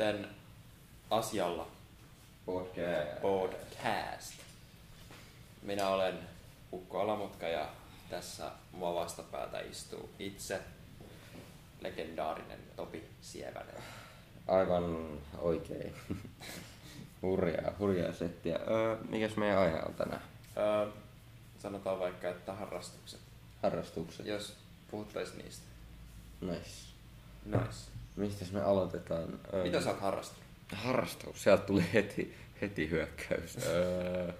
kuuntelevatten asialla Podcast. podcast. Minä olen Ukko Alamutka ja tässä mua vastapäätä istuu itse legendaarinen Topi Sievänen. Aivan oikein. hurjaa, hurjaa settiä. Öö, mikäs meidän aihe on tänään? Öö, sanotaan vaikka, että harrastukset. Harrastukset. Jos puhuttaisiin niistä. Nice. Nice. Mistä me aloitetaan? Öö, Mitä sä oot harrastanut? Harrastus. Sieltä tuli heti, heti hyökkäys. öö,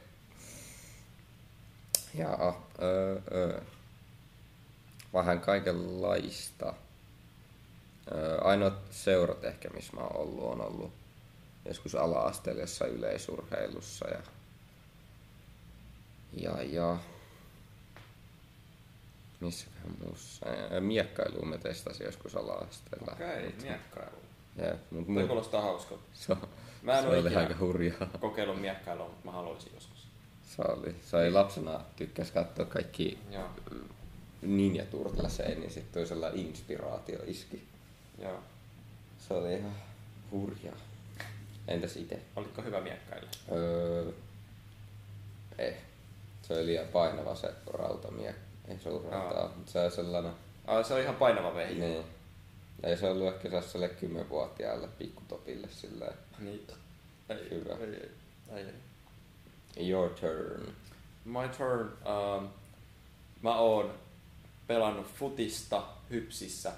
jaa, öö, öö. Vähän kaikenlaista. Öö, ainoat seurat ehkä, missä mä oon ollut, on ollut joskus ala-asteella jossain yleisurheilussa ja, ja, ja missäköhän muussa. Miekkailuun me testasin joskus ala-asteella. Okei, Mut- miekkailu. Jep, mut kuulostaa hauskalta. se, Mä en se ole oli aika hurjaa. kokeillut miekkailua, mutta mä haluaisin joskus. Se oli, se oli lapsena tykkäs katsoa kaikki Joo, Ninja Turtlesia, niin sitten tuli sellainen inspiraatio iski. joo. Se oli ihan hurjaa. Entäs itse? Olitko hyvä miekkailla? Öö, ei. Se oli liian painava se rautamie. Ei se ollut rautaa, mutta se oli sellainen... Ah, se on ihan painava vehje. Niin. Ei se ollut ehkä sellaiselle kymmenvuotiaalle pikkutopille silleen. Niin. Ei, Hyvä. Ei, ei, ei, ei. Your turn. My turn. Um, mä oon pelannut futista Hypsissä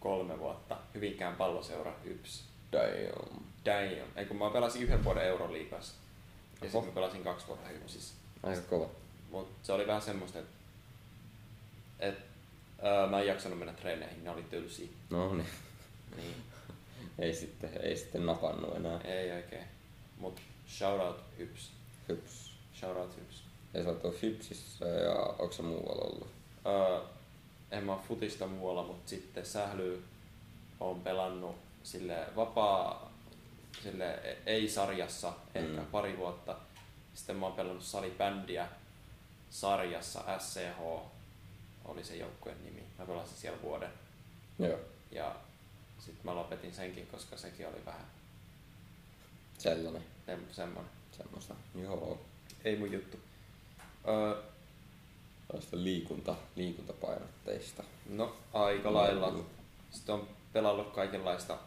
kolme vuotta. Hyvinkään palloseura Hyps. Damn. Damn. Ei kun mä pelasin yhden vuoden Euroliigassa. Ja sitten mä pelasin kaksi vuotta Hypsissä. Aika kova. Mut se oli vähän semmoista, että et, ää, mä en jaksanut mennä treeneihin, ne oli tylsiä. No niin. Niin, Ei sitten, ei sitten napannut enää. ei oikein. Mut shout out Hyps. Hyps. Shout out Hyps. Ja sä oot Hypsissä ja onko sä muualla ollut? Öö, en mä futista muualla, mutta sitten sähly on pelannut sille vapaa, sille ei-sarjassa ehkä Mm. pari vuotta. Sitten mä oon pelannut salibändiä sarjassa SCH oli se joukkueen nimi. Mä pelasin siellä vuoden. Joo. Ja sitten mä lopetin senkin, koska sekin oli vähän Sellainen. sem- semmonen. Semmoista. Joo. Ei mun juttu. Öö, Tällaista liikunta, liikuntapainotteista. no aika lailla. Sitten on pelannut kaikenlaista,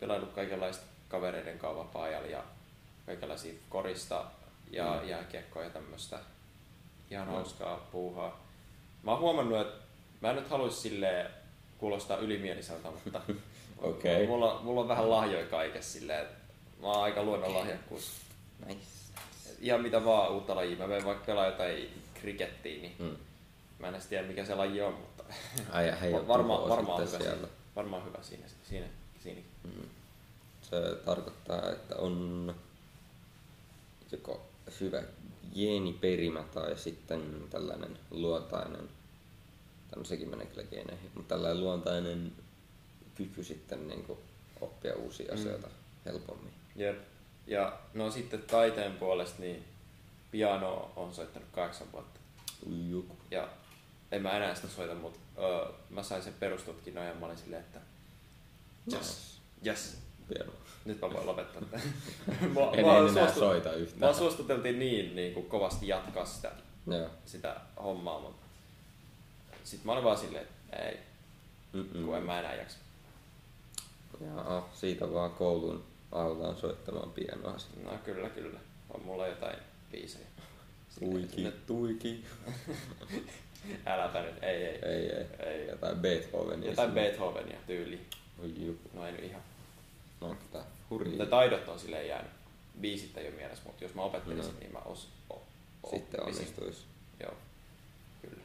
pelannut kaikenlaista kavereiden kanssa vapaa-ajalla ja kaikenlaisia korista ja Mm. jääkiekkoa ja tämmöistä ihan No. hauskaa puuhaa. Mä oon huomannut, että mä en nyt haluaisi silleen kuulostaa ylimieliseltä, mutta Okei. mulla, mulla on vähän lahjoja kaikessa silleen, että mä oon aika luonnonlahjakkuus. Nice. Ihan mitä vaan uutta lajia. Mä menen vaikka pelaa jotain krikettiä, niin Mm. mä en edes tiedä mikä se laji on, mutta Ai, hei, varmaan, varmaan, hyvä siellä. siinä. varmaan hyvä siinä, siinä, siinäkin. Mm. Se tarkoittaa, että on joko hyvä geeniperimä tai sitten tällainen luontainen, tai no sekin menee kyllä geeneihin, mutta tällainen luontainen kyky sitten niin kuin oppia uusia Mm. asioita helpommin. Jep. Ja no sitten taiteen puolesta, niin piano on soittanut kahdeksan vuotta. Ujuk. Ja en mä enää sitä soita, mutta öö, mä sain sen perustutkinnon ja mä olin silleen, että yes, yes, Pieno. Nyt mä voin lopettaa tämän. Mua- En, en enää suostu- soita yhtään. suostuteltiin niin, niin kuin kovasti jatkaa sitä, Joo. sitä hommaa, mutta sitten mä olin vaan silleen, että ei, Mm-mm. kun en mä enää jaksa. Jaa, siitä vaan koulun aulaan soittamaan pianoa. sitten. No kyllä, kyllä. On mulla jotain biisejä. Tuiki, nyt- tuiki. Äläpä nyt, ei, ei. Ei, ei. Ei. Jotain Beethovenia. Jotain sinne. Beethovenia tyyli. Ujuk. No ei nyt ihan. No, tää Ne hurjia. taidot on silleen jäänyt. Biisit ei ole mielessä, mutta jos mä opettelisin, No. niin mä os, o, Sitten oppisin. onnistuisi. Joo, kyllä.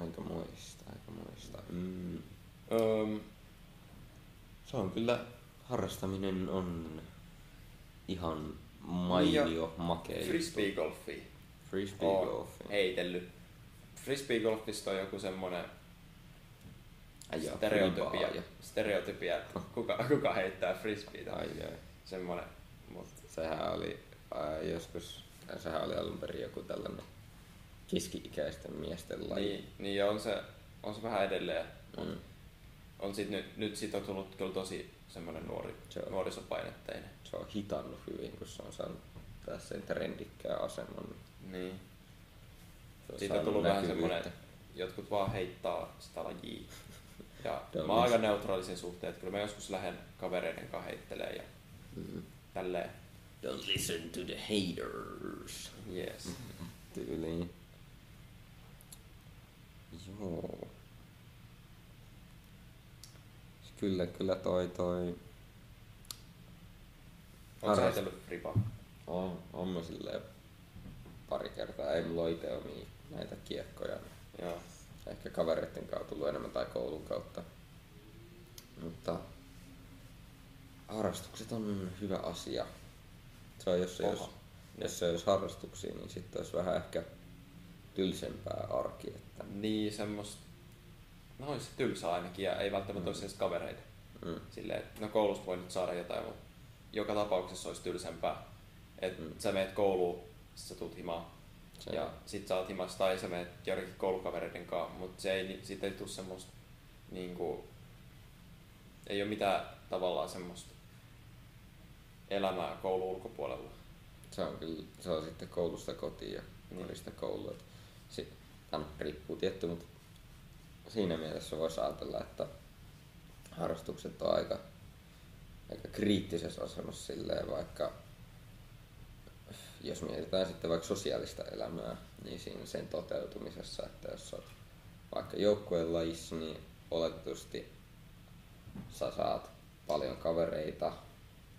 Aika moista, aika moista. Mm. Öm, Se on kyllä, harrastaminen on ihan mainio, Niin makea juttu. frisbeegolfi Frisbee on golfi. heitellyt. Frisbeegolfista on joku semmonen Stereotypia, stereotypia, että kuka, kuka heittää frisbeitä. Ai ai. Semmonen, mut Sehän oli ää, joskus, sehän oli alun perin joku tällainen keski-ikäisten miesten laji. niin, niin on se, on se vähän edelleen. Mm. on sit nyt, nyt siitä on tullut kyllä tosi semmoinen nuori, Se on. nuorisopainotteinen. Se on hitannut hyvin, kun se on saanut tässä sen trendikkään aseman. Niin. Se on Siitä on tullut vähän näkyvyyttä. semmoinen, jotkut vaan heittaa sitä lajia. Ja mä oon aika miss. neutraalisen suhteen, että kyllä mä joskus lähden kavereiden kanssa heittelee ja Mm. tälleen. Don't listen to the haters. Yes. Tyyliin. Joo. Kyllä, kyllä toi toi... Oletko sä fripaa? On, on mä silleen pari kertaa. Ei mulla itse omia näitä kiekkoja. Joo. Ehkä kavereiden kautta tullut enemmän tai koulun kautta. Mutta harrastukset on hyvä asia. Se on, jos, se jos, jos se olisi harrastuksia, niin sitten olisi vähän ehkä tylsempää arki. Että, Niin semmoista, no olisi tylsä ainakin ja ei välttämättä olisi edes kavereita. mm, Silleen, että no koulusta voi nyt saada jotain, mutta joka tapauksessa olisi tylsempää. Että Mm. sä meet kouluun, sä tulet himaan se, ja sit sä oot himassa tai sä meet joidenkin koulukavereiden kanssa, mutta se ei, siitä ei tule semmoista niinku, ei ole mitään tavallaan semmoista elämää koulun ulkopuolella. se, on kyllä, se on sitten koulusta kotiin ja Niin. kodista kouluun. Et Si, no, riippuu tietty, mutta siinä mielessä voisi ajatella, että harrastukset on aika, aika kriittisessä asemassa silleen, vaikka jos mietitään sitten vaikka sosiaalista elämää, niin siinä sen toteutumisessa, että jos olet vaikka joukkueen lajissa, niin oletetusti sä saat paljon kavereita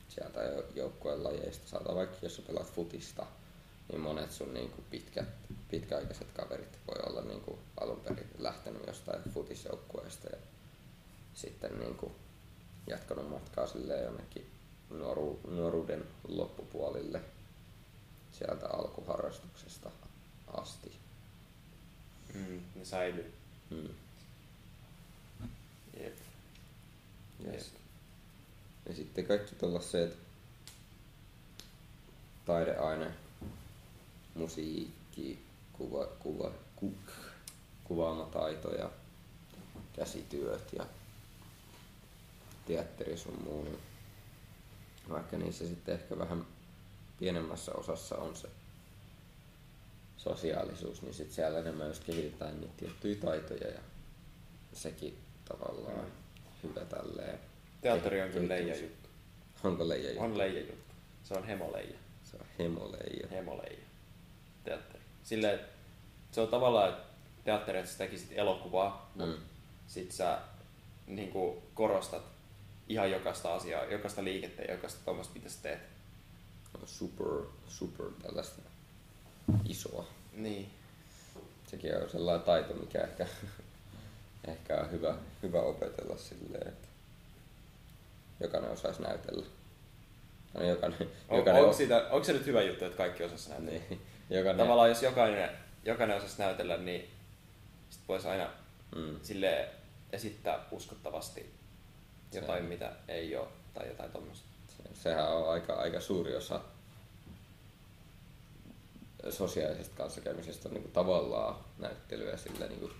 sieltä jo- joukkueen lajeista. Saata vaikka jos sä pelaat futista, niin monet sun niinku pitkät, pitkäaikaiset kaverit voi olla niinku alun perin lähtenyt jostain futisjoukkueesta ja sitten niinku jatkanut matkaa silleen jonnekin nuoru, nuoruuden loppupuolille sieltä alkuharrastuksesta asti. Mm, ne säilyy. Mm. Jep. Yes. Ja sitten kaikki tuollaiset taideaine, musiikki, kuva, kuva, ku, kuvaamataito ja käsityöt ja teatteri sun muu, niin vaikka niissä sitten ehkä vähän pienemmässä osassa on se sosiaalisuus, niin sitten siellä enemmän just kehitetään niitä tiettyjä taitoja ja sekin tavallaan Mm. hyvä tälleen. Teatteri on kyllä leija juttu. Onko leija juttu? On leija juttu. Se on hemoleija. Se on hemoleija. Hemoleija. Teatteri. Silleen, se on tavallaan, teatteri, että sä tekisit elokuvaa, Mm. mutta sit sä niin kuin korostat ihan jokaista asiaa, jokaista liikettä ja jokaista tuommoista, mitä sä teet. On super, super tällaista isoa. Niin. Sekin on sellainen taito, mikä ehkä, ehkä on hyvä, hyvä opetella silleen, että jokainen osaisi näytellä. No, jokainen, On, jokainen, onko, siitä, onko se nyt hyvä juttu, että kaikki osas näytellä? niin, jokainen, Tavallaan jos jokainen, jokainen osas näytellä, niin sit voisi aina mm, sille esittää uskottavasti jotain, Se- mitä ei ole, tai jotain tuommoista. Se- sehän on aika, aika suuri osa sosiaalisesta kanssakäymisestä on niin kuin tavallaan näyttelyä sillä niin kuin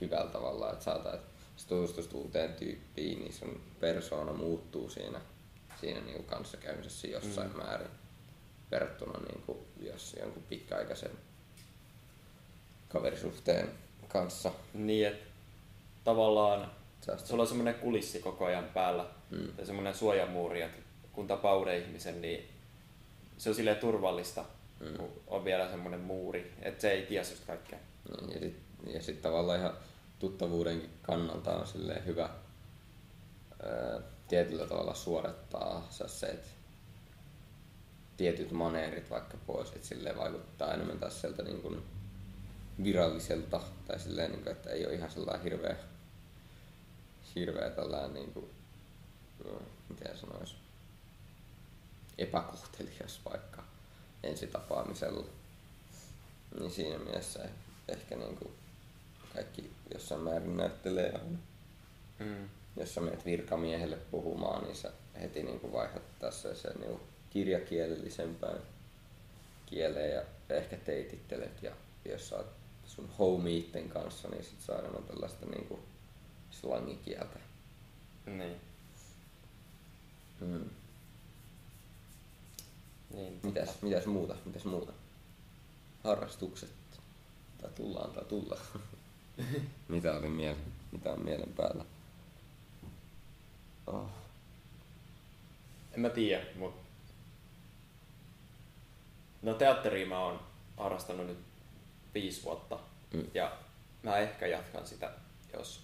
hyvällä tavalla, että saata, että jos tutustuisit uuteen tyyppiin, niin sun persoona muuttuu siinä, siinä niin kuin kanssakäymisessä jossain Mm. mm. määrin verrattuna niin kuin jos jonkun pitkäaikaisen kaverisuhteen kanssa. Niin, että tavallaan Säästä. sulla on semmoinen kulissi koko ajan päällä, Mm. tai semmoinen suojamuuri, että kun tapaa uuden ihmisen, niin se on silleen turvallista, Mm. kun on vielä semmoinen muuri, että se ei tiedä just kaikkea. Niin, ja sitten ja sit tavallaan ihan tuttavuudenkin kannalta on silleen hyvä ää, tietyllä tavalla suodattaa se, että tietyt maneerit vaikka pois, että silleen vaikuttaa enemmän taas sieltä niin kuin viralliselta, tai silleen, niin kuin, että ei ole ihan sellainen hirveä, hirveä tällainen, niin kuin, no, miten sanoisi, epäkohtelias vaikka ensitapaamisella. Niin siinä mielessä ehkä niin kuin kaikki jossain määrin näyttelee aina. Mm. Jos sä menet virkamiehelle puhumaan, niin sä heti niin kuin vaihdat tässä sen niin kirjakielellisempään kieleen ja ehkä teitittelet. Ja jos sä oot sun homiitten kanssa, niin sit saa enemmän tällaista niin kuin slangikieltä. Niin. Mm. Niin Mitäs, mitäs muuta? Mitäs muuta? Harrastukset. Tai tullaan tai tulla. mitä oli mielen, mitä on mielen päällä? Oh. En mä tiedä, mut... No teatteria mä oon harrastanut nyt viisi vuotta. Mm. Ja mä ehkä jatkan sitä, jos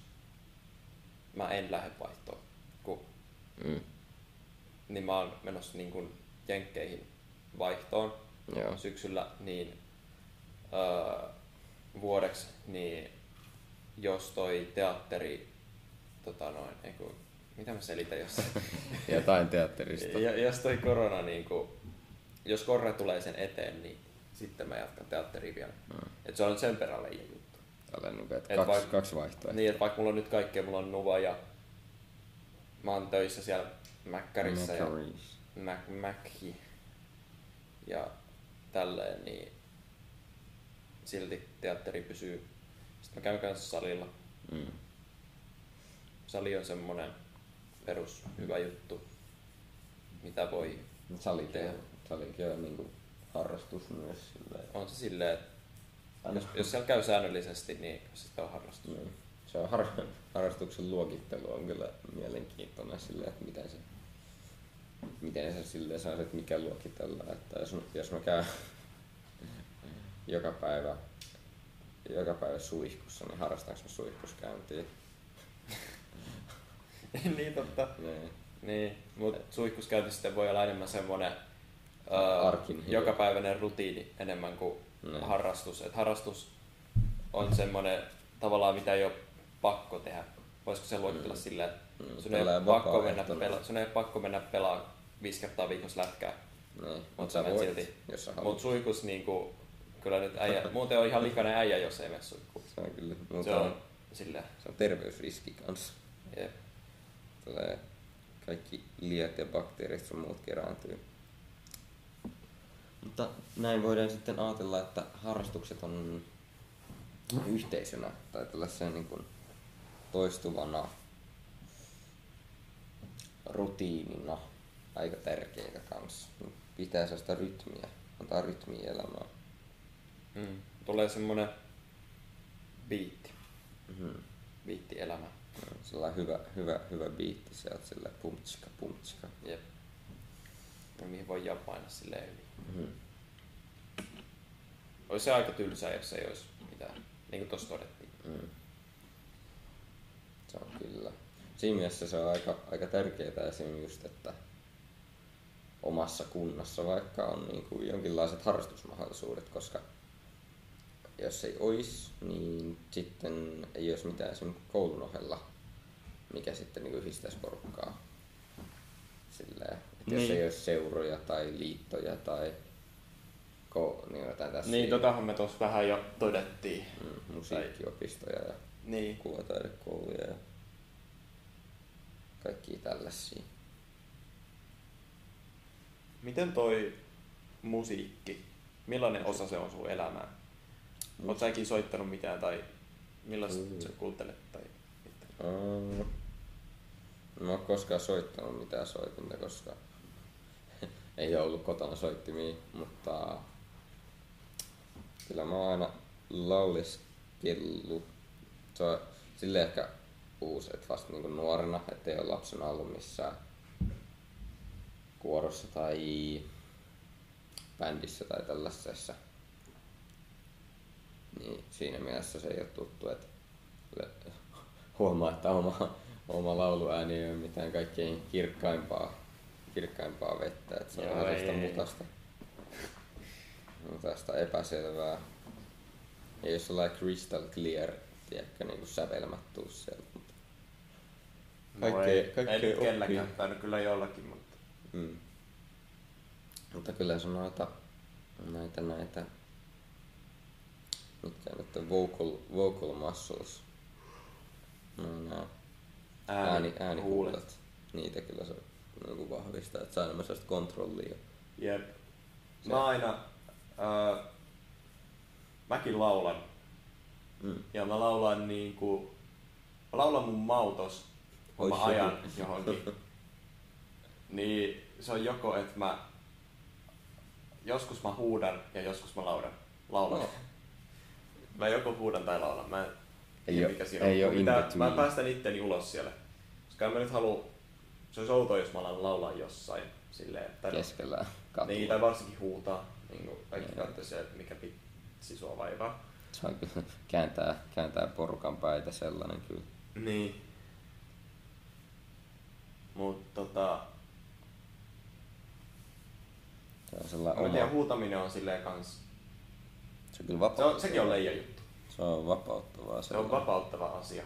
mä en lähde vaihtoon. Kun, Mm. niin mä oon menossa niin kun jenkkeihin vaihtoon Joo. syksyllä, niin öö, vuodeksi, niin jos toi teatteri, tota noin, ei kun, mitä mä selitän, jos, Jotain teatterista. ja, jos toi korona, niin kun, jos korre tulee sen eteen, niin sitten mä jatkan teatteria vielä. Mm. Et se on sen perään leijä juttu. Niin että Et kaksi, vaik- kaksi vaihtoehtoa. Niin, että vaikka mulla on nyt kaikkea, mulla on Nuva ja mä oon töissä siellä Mäkkärissä ja Macaries. Mac, Mäkki ja tälleen, niin silti teatteri pysyy. Sitten mä käyn kanssa salilla. Mm. Sali on semmonen perus hyvä juttu, mitä voi. Salikin, Tehdä. salikin on niin kuin harrastus myös. Silleen. On se silleen, että jos, jos siellä käy säännöllisesti, niin se sitten on harrastus. Niin. Se on har- harrastuksen luokittelu on kyllä mielenkiintoinen sille, että miten se, miten se sille saa, että mikä luokitellaan. Että jos, jos mä käyn joka päivä, joka päivä suihkussa, niin harrastanko mä suihkuskäyntiä? niin totta. Niin. Niin, mutta suihkuskäynti sitten voi olla enemmän semmoinen Arkin jokapäiväinen rutiini enemmän kuin Niin. harrastus. Et harrastus on semmoinen tavallaan mitä ei ole pakko tehdä. Voisiko se luokitella Mm. silleen, että Mm, sun, ei pakko mennä pela- sun ei pakko mennä pelaa viisi kertaa viikossa lätkää. Niin. Mut sä voit, silti. jos sä haluat. Mutta suihkus niinku, kyllä nyt äijä, muuten on ihan likainen äijä, jos ei mene suihkuun. Se on kyllä, Se mutta on silleen, se on terveysriski kanssa. jep. Tulee kaikki liet ja bakteerit ja muut kerääntyy. Mutta näin voidaan sitten ajatella, että harrastukset on yhteisönä tai tällaisena niin kuin toistuvana rutiinina aika tärkeitä kanssa. Pitää sellaista rytmiä, antaa rytmiä elämään. Mm. Tulee semmonen biitti, Mm-hmm. biitti elämä. Sellainen hyvä, hyvä, hyvä biitti sieltä, sillä pumtska, pumtska. Jep. Ja mihin voi painaa silleen yli. Mm-hmm. Olisi se aika tylsää, jos ei olisi mitään. Niin kuin tuossa todettiin. Mm. Se on kyllä. Siinä mielessä se on aika, aika tärkeää esim. just, että omassa kunnassa vaikka on niin kuin jonkinlaiset harrastusmahdollisuudet, koska jos ei olisi, niin sitten ei olisi mitään esim. koulun ohella, mikä sitten niin yhdistäisi porukkaa. Silleen, että jos Niin. ei olisi seuroja tai liittoja tai ko- niin jotain tässä Niin, totahan me tuossa vähän jo todettiin. mm, musiikkiopistoja ja Niin. kuvataidekouluja ja kaikkia tällaisia. Miten toi musiikki, millainen osa se on sun elämään? Oot sä ikinä soittanut mitään tai millaista Mm. sä kuuntelet tai mitään? Mä oon koskaan soittanut mitään soitinta, koska ei ole ollut kotona soittimia, mutta kyllä mä oon aina lauliskellut. Se on sille ehkä uusi, että vasta niin nuorena, ettei ole lapsena ollut missään kuorossa tai bändissä tai tällaisessa. Niin siinä mielessä se ei ole tuttu, että huomaa, että oma, oma lauluääni ei ole mitään kaikkein kirkkaimpaa, kirkkaimpaa vettä, että se on vähän ei, ei. mutasta, mutasta epäselvää. Ei ole sellainen crystal clear, tiedätkö, niin kuin sävelmät tuu sieltä. Mutta Kaikkea- ei, kaikkea ei nyt oppii. kenelläkään, tai no kyllä jollakin, mutta Mm. Mutta kyllä se on noita, näitä, näitä, mitkä nyt on vocal, vocal muscles. No, nää ääni, äänihuulet. Niitä kyllä se niin vahvistaa, että saa enemmän sellaista kontrollia. Jep. Se- Mä aina, ää, mäkin laulan. Mm. Ja mä laulan niinku, mä laulan mun mautos kun mä ajan johonkin, niin se on joko, että mä joskus mä huudan ja joskus mä laudan. Laulan. No. Mä joko huudan tai laulan. Mä en Ei tiedä, mikä siinä ei on. pitää-. Mä päästän itteni ulos siellä. Koska en mä nyt halua... Se olisi outoa, jos mä alan laulaa jossain silleen. Tai, Keskellä katua. niin, tai varsinkin huutaa. Niin kuin kaikki Joo. katsoo se, että mikä pitsi sua vaivaa. Se on kyllä, kääntää, kääntää porukan päitä sellainen kyllä. Niin. Mut tota... Se on sellainen Mä tiedä, oma, huutaminen on silleen kans... se on kyllä Se on, sekin on leija juttu. Se on vapauttavaa. Se on vapauttava asia.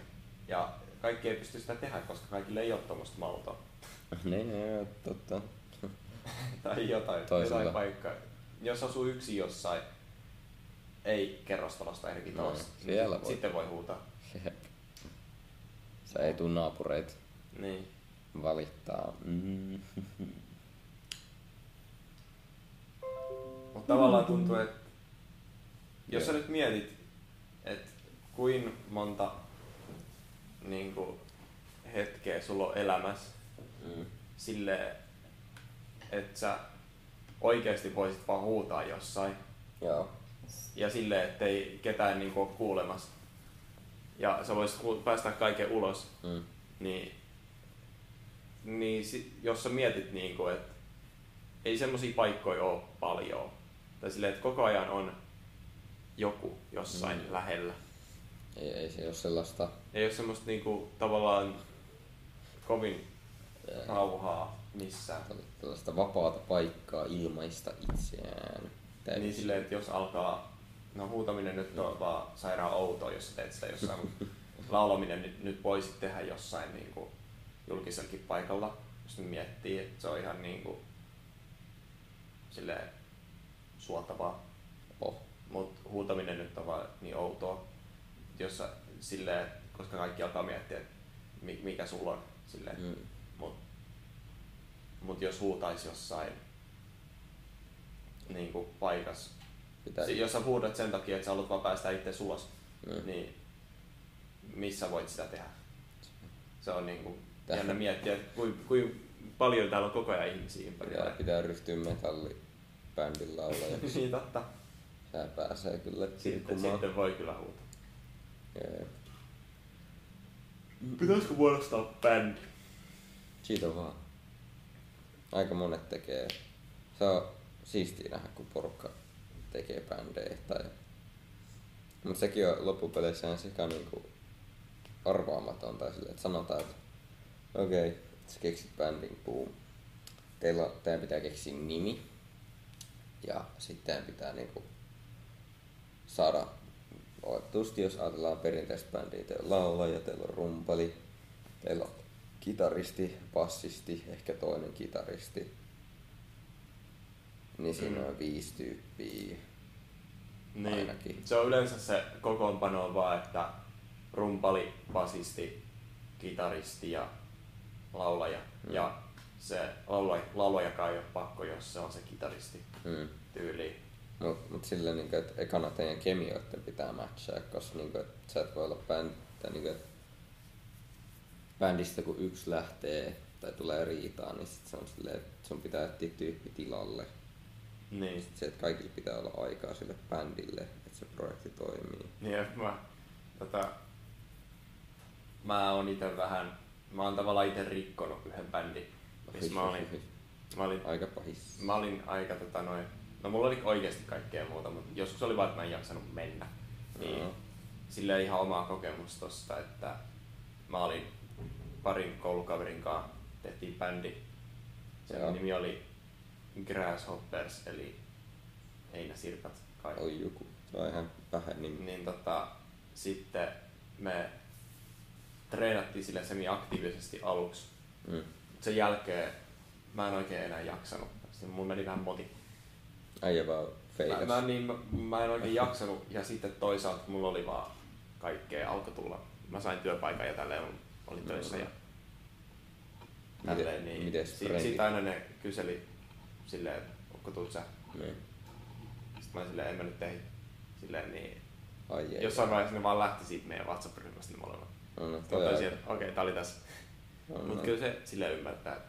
Ja kaikki ei pysty sitä tehdä, koska kaikille ei ole tuommoista maltoa. Niin, niin, totta. tai jotain, Toisella. jotain paikkaa. Jos asuu yksin jossain, ei kerrostalosta eri No, talossa, siellä niin voi. sitten voi huutaa. Jep. Se ei tuu naapureita Niin. valittaa. Mm. Mutta tavallaan tuntuu, että jos sä nyt mietit, että kuin monta niin kuin, hetkeä sulla on elämässä Mm. silleen, että sä oikeasti voisit vaan huutaa jossain Joo. ja silleen, ettei ketään niin ole kuulemassa ja sä voisit ku- päästä kaiken ulos, Mm. niin, niin si, jos sä mietit, niin kuin, että ei semmoisia paikkoja ole paljon, tai silleen, että koko ajan on joku jossain Mm. lähellä. Ei, ei se ole sellaista Ei ole semmoista niin kuin, tavallaan kovin ää, rauhaa missään. tällaista vapaata paikkaa ilmaista itseään. Täysin. Niin silleen, että jos alkaa, no huutaminen nyt on vaan sairaan outoa, jos sä teet sitä jossain, mutta laulaminen nyt, nyt voisit tehdä jossain niin kuin julkisellakin paikalla, jos miettii, että se on ihan niin kuin, silleen suotavaa. Oh. Mutta huutaminen nyt on vaan niin outoa, jos sä, silleen, koska kaikki alkaa miettiä, että mi- mikä sulla on. Silleen. Mm. Mut, mut jos huutais jossain niin kuin paikas, Pitää, si- jos sä huudat sen takia, että sä haluat vaan päästä itse ulos, Mm. niin missä voit sitä tehdä? Se on niin kuin jännä miettiä, että kuinka kui paljon täällä on koko ajan ihmisiä ympärillä. pitää, pitää ryhtyä metallibändin laulajaksi. niin totta. Sä pääsee kyllä Sitten, sitten voi kyllä huutaa. Jee. Pitäisikö muodostaa bändi? Siitä vaan. Aika monet tekee. Se on siistiä nähdä, kun porukka tekee bändejä. Tai... Mutta sekin on loppupeleissä ihan sika niinku arvaamaton. Tai sille, että sanotaan, että okei, okay, sä keksit bändin, boom. Teillä, teidän pitää keksiä nimi. Ja sitten pitää niinku saada oletusti, jos ajatellaan perinteistä bändiä, teillä on laulaja, teillä on rumpali, teillä on kitaristi, bassisti, ehkä toinen kitaristi. Niin siinä Mm. on viisi tyyppiä. Niin. Ainakin. Se on yleensä se kokoonpano on vaan, että rumpali, basisti, kitaristi ja laulaja. Mm. Ja se laulaja, laulajakaan ei ole pakko, jos se on se kitaristi Mm. tyyli. Mut, mut silleen, niinku, että ekana teidän kemioiden pitää matchaa, koska niinku, et sä et voi olla bänd, tai niinku, et bändistä kun yksi lähtee tai tulee riitaa, niin sit se on silleen, että sun pitää etsiä tyyppi tilalle. Niin. Sit se, että kaikilla pitää olla aikaa sille bändille, että se projekti toimii. Niin, että mä, tota, mä oon ite vähän, mä oon tavallaan ite rikkonut yhden bändin, missä mä olin, mä olin Aika pahis. Mä olin aika tota noin, no mulla oli oikeasti kaikkea muuta, mutta joskus oli vaan, että mä en jaksanut mennä. Niin Joo. sillä ihan omaa kokemusta tosta, että mä olin parin koulukaverin kanssa, tehtiin bändi. Sen Joo. nimi oli Grasshoppers, eli heinäsirkat kai. Oi joku. Se on ihan vähän niin. Niin tota, sitten me treenattiin sille semi-aktiivisesti aluksi. Mm. Sen jälkeen mä en oikein enää jaksanut. Sitten mulla meni vähän moti. Äijä vaan Mä, feikas. mä, niin, mä, mä en oikein jaksanut ja sitten toisaalta mulla oli vaan kaikkea alkoi tulla. Mä sain työpaikan ja tälleen olin töissä ja Miten- tälleen. Niin, mites si, frendit? sitten aina ne kyseli silleen, että onko tuut sä? Niin. Sitten mä olin silleen, en mä nyt tehdä. Silleen niin. Ai. Jossain vaiheessa ne vaan lähti siitä meidän WhatsApp-ryhmästä ne molemmat. No, no, Sitten mä okei, tää oli tässä. On, Mutta on. kyllä se sille ymmärtää,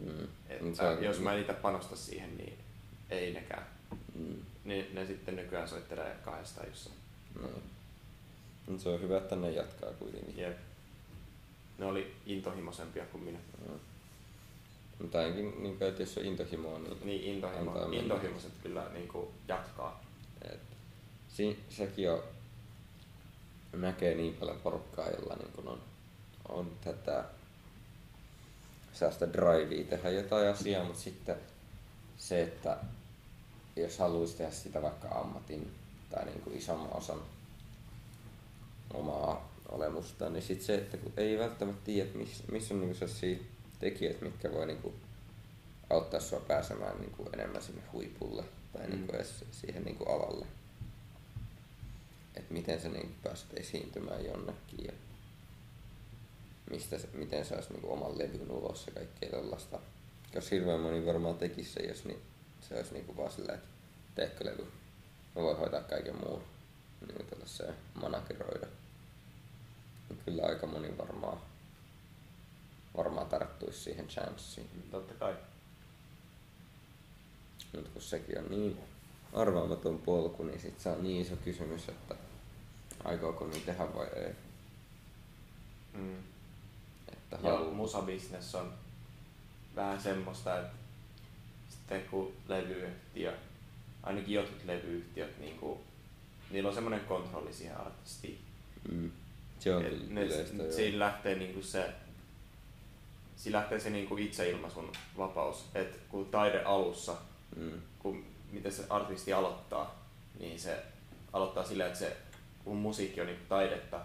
Mm. että on- jos mä en itse panosta siihen, niin ei nekään. Mm. Ne, ne sitten nykyään soittelee kahdestaan jossain. Niin. Mut se on hyvä, että ne jatkaa kuitenkin. Jep. Ne oli intohimoisempia kuin minä. Mm. Mutta ainakin, niin kuin, että jos on intohimoa, niin, Niin intohimo, Antaa mennä. intohimoiset kyllä niin kuin jatkaa. et, si, sekin on, näkee niin paljon porukkaa, jolla niin kun on, on tätä sellaista drivea tehdä jotain asiaa, mutta sitten se, että jos haluaisi tehdä sitä vaikka ammatin tai niin kuin isomman osan omaa olemusta, niin sitten se, että kun ei välttämättä tiedä, missä, missä on niin sellaisia tekijät, mitkä voi niin kuin auttaa sua pääsemään niin kuin enemmän sinne huipulle tai Mm. niin kuin edes siihen niin kuin alalle. Että miten sä niin pääset esiintymään jonnekin ja mistä, se- miten saisi niin oman levyn ulos ja kaikkea tällaista. Jos hirveän moni varmaan tekisi se, jos niin se olisi niin kuin vaan silleen, että teekö levy. Mä voin hoitaa kaiken muun. Niin tällaiseen manageroida. Niin kyllä aika moni varmaan, varmaan tarttuisi siihen chanssiin. Totta kai. Mutta kun sekin on niin arvaamaton polku, niin sit se on niin iso kysymys, että aikooko niin tehdä vai ei. Mm. Että Ja halu... musabisnes on vähän semmoista, että sitten kun levyyhtiö, ainakin jotkut levyyhtiöt, niin kuin, niillä on semmoinen kontrolli siihen artistiin. mm. Se on Et ne, yleistä siinä lähtee niinku se, siinä lähtee se niinku itseilmaisun vapaus. Et kun taide alussa, Mm. kun miten se artisti aloittaa, niin se aloittaa sillä, että se, kun musiikki on niinku taidetta,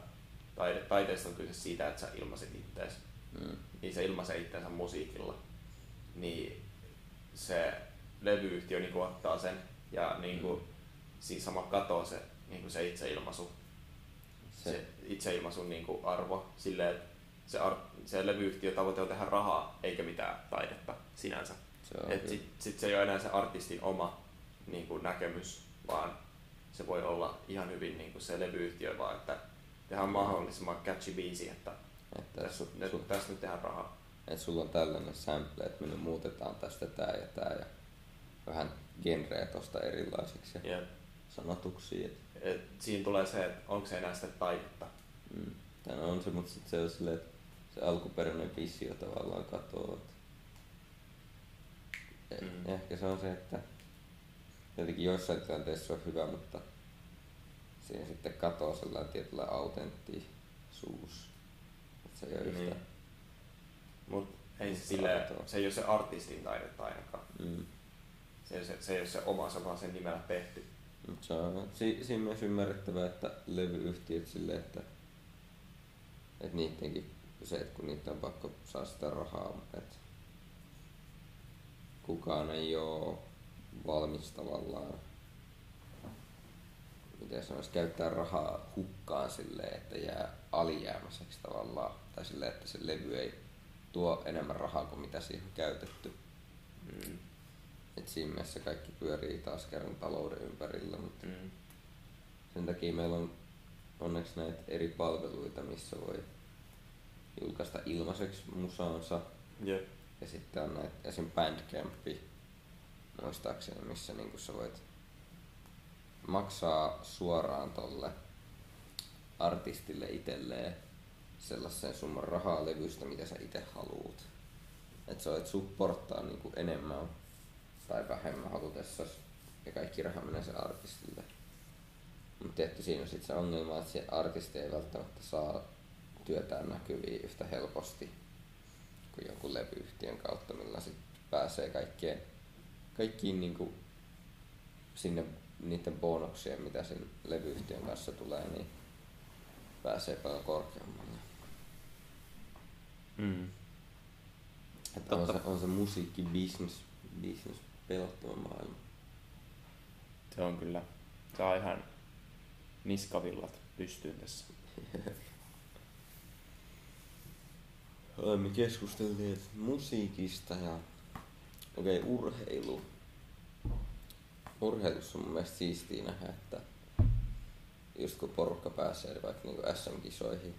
taide, taiteesta on kyse siitä, että sä ilmaiset ittees, Mm. niin se ilmaisee itteensä musiikilla. Niin se levyyhtiö niinku ottaa sen ja niinku, siinä sama katoo se, niinku se itseilmaisu se, Se, itseilmaisun niin kuin arvo silleen, että se, ar- se levyyhtiö tavoite on tehdä rahaa eikä mitään taidetta sinänsä. kyllä. sit, sit se ei ole enää se artistin oma niin kuin näkemys, vaan se voi olla ihan hyvin niin kuin se levyyhtiö vaan, että tehdään mahdollisimman catchy biisi, että että tässä, su, nyt, su, tässä nyt tehdään rahaa. et sulla on tällainen sample, että me nyt muutetaan tästä tää ja tää ja vähän genreä tosta erilaisiksi ja Ja, sanotuksia. Et, siinä tulee se, että onko se enää sitä taidetta. mm. Tän on se, mutta sitten se on silleen, että se alkuperäinen visio tavallaan katoaa. Et Mm. Ehkä se on se, että jotenkin joissain tilanteissa se on hyvä, mutta siinä sitten katoaa sellainen tietynlainen autenttisuus. Se ei ole Niin. yhtä. Mutta ei se, Niin, sille, se ei ole se artistin taidetta ainakaan. Mm. Se se, se ei ole se oma, se vaan sen nimellä tehty. Mut se on si, siinä myös ymmärrettävää, että levyyhtiöt silleen, että, että niidenkin se, että kun niitä on pakko saa sitä rahaa, että kukaan ei ole valmis tavallaan, miten sanoisi, käyttää rahaa hukkaan silleen, että jää alijäämäiseksi tavallaan, tai silleen, että se levy ei tuo enemmän rahaa kuin mitä siihen on käytetty. Mm. Et siinä mielessä kaikki pyörii taas kerran talouden ympärillä, mutta Mm. sen takia meillä on onneksi näitä eri palveluita, missä voi julkaista ilmaiseksi musaansa. Jep. Ja sitten on näitä esim. Bandcampi, muistaakseni, missä niinku sä voit maksaa suoraan tolle artistille itselleen sellaisen summan rahaa levystä, mitä sä itse haluut. Että sä voit supporttaa niinku enemmän tai vähemmän halutessas ja kaikki raha menee se artistille. Mutta tietty siinä on sitten se ongelma, että se artisti ei välttämättä saa työtään näkyviin yhtä helposti kuin jonkun levyyhtiön kautta, millä sit pääsee kaikkeen, kaikkiin niinku sinne niiden bonuksien, mitä sen levyyhtiön kanssa tulee, niin pääsee paljon korkeammalle. Mm. Että on se, on se musiikki business, business pelottava maailma. Se on kyllä. Saa ihan niskavillat pystyyn tässä. Olemme keskustelleet musiikista ja okei, okay, urheilu. Urheilussa on mun mielestä siistiä nähdä, että just kun porukka pääsee vaikka niinku SM-kisoihin,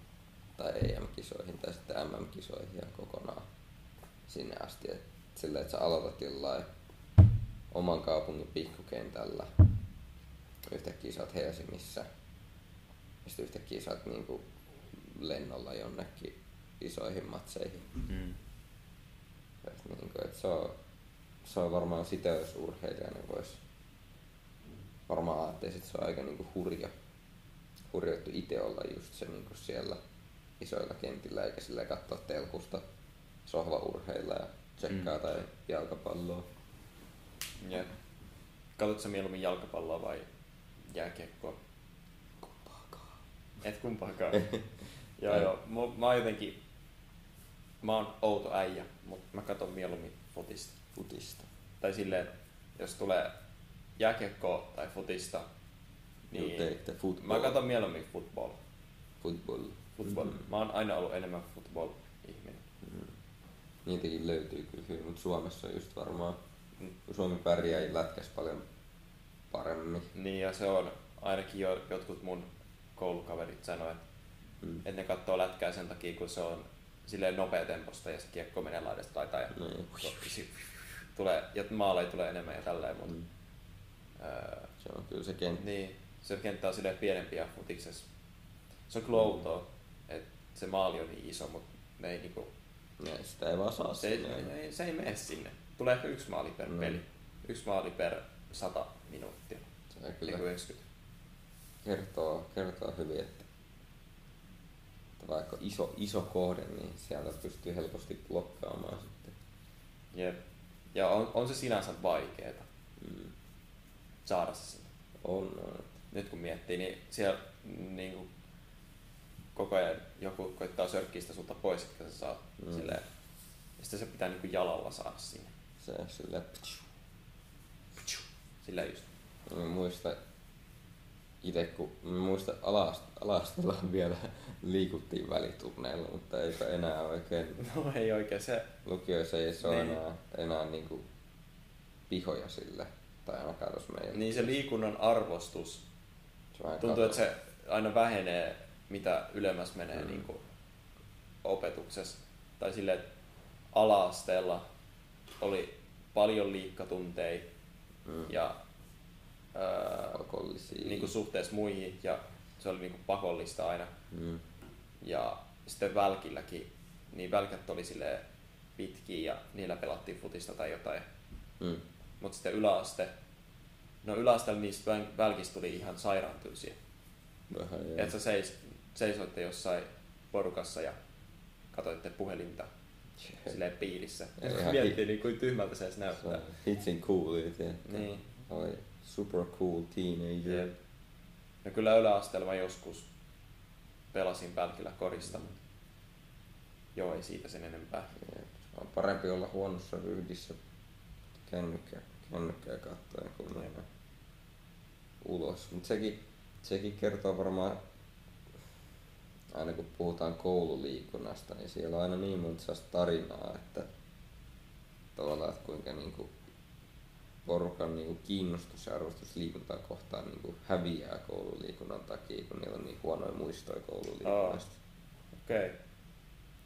tai EM-kisoihin tai sitten MM-kisoihin ja kokonaan sinne asti. Et sillä, että sä aloitat jollain oman kaupungin pikkukentällä, yhtäkkiä sä oot Helsingissä, ja sitten yhtäkkiä sä oot niinku lennolla jonnekin isoihin matseihin. Mm. Et niinku, et se, on, se on varmaan sitä, jos urheilija, niin vois varmaan ajattelisin, että se on aika niinku hurja, hurja juttu itse olla just se niinku siellä isoilla kentillä, eikä sillä katsoa telkusta sohvaurheilla ja tsekkaa Mm. tai jalkapalloa. Jep. Katsotko sä mieluummin jalkapalloa vai jääkiekkoa? Kumpaakaan. Et kumpaakaan. joo, joo. Mä, mä oon jotenkin... Mä oon outo äijä, mutta mä katson mieluummin futista. Futista. Tai silleen, jos tulee jääkiekkoa tai futista, Niin. niin football. mä katson mieluummin football. Football. football. Mm. Mä oon aina ollut enemmän football-ihminen. Mm. Niitäkin löytyy kyllä hyvin, mutta Suomessa on just varmaan, Mm. kun Suomi pärjää lätkäs paljon paremmin. Niin ja se on, ainakin jo, jotkut mun koulukaverit sanoo, että Mm. et ne katsoo lätkää sen takia, kun se on silleen nopea temposta ja se kiekko menee laidasta laitaan ja Niin. tulee, ja maaleja tulee enemmän ja tälleen, mutta Mm. Öö, Se on kyllä se kenttä. niin, se kenttä on silleen pienempiä futiksessa. Se on kyllä outoa, että se maali on niin iso, mutta ne ei niinku, Ja sitä ei vaan saa se, ei, sinne. ei, se ei mene sinne. Tulee ehkä yksi maali per Mm. peli. Yksi maali per sata minuuttia. Se kyllä 90. kertoo, kertoo hyvin, että, että vaikka iso, iso kohde, niin sieltä pystyy helposti blokkaamaan sitten. Jep. Ja on, on se sinänsä vaikeeta Mm. Saada se sinne. On, on. Nyt kun miettii, niin siellä niin kuin, koko ajan joku koittaa sörkkiä sitä sulta pois, että sä saat Mm. silleen. Ja sitten se pitää niin kuin jalalla saada sinne. Se sille, Silleen just. mä muistan itse, kun mä muistan alast, vielä liikuttiin väliturneilla, mutta eipä enää oikein No ei oikein se. lukioissa ei se ole Niin. enää, enää niinku pihoja sille, tai ainakaan tuossa meidän. Niin se liikunnan arvostus. se Tuntuu, että se aina vähenee, mitä ylemmäs menee Mm. niin kuin opetuksessa. Tai silleen, että ala-asteella oli paljon liikkatunteja mm. ja pakollisia. niin kuin suhteessa muihin ja se oli niin kuin pakollista aina. mm. Ja sitten välkilläkin, niin välkät oli silleen pitkiä ja niillä pelattiin futista tai jotain. Mm. Mutta sitten yläaste, no yläasteella niistä väl- välkistä tuli ihan sairaan tylsiä. Vähän joo. Että sä seis, seisoitte jossain porukassa ja katsoitte puhelinta silleen piirissä. Ja Ja Miettii hi- niin kuin tyhmältä se edes Se näyttää. on hitsin coolia? Niin. Oli super cool teenager. Jep. No kyllä yläasteella mä joskus pelasin välkillä korista, mutta joo ei siitä sen enempää. Jep. On parempi olla huonossa ryhdissä kännykkä, kännykkää katsoen kuin Jep. mennä ulos. Mutta sekin, sekin kertoo varmaan, aina kun puhutaan koululiikunnasta, niin siellä on aina niin monta tarinaa, että tavallaan, että kuinka niinku porukan niinku kiinnostus ja arvostus liikuntaa kohtaan niinku häviää koululiikunnan takia, kun niillä on niin huonoja muistoja koululiikunnasta. Okei. Okay.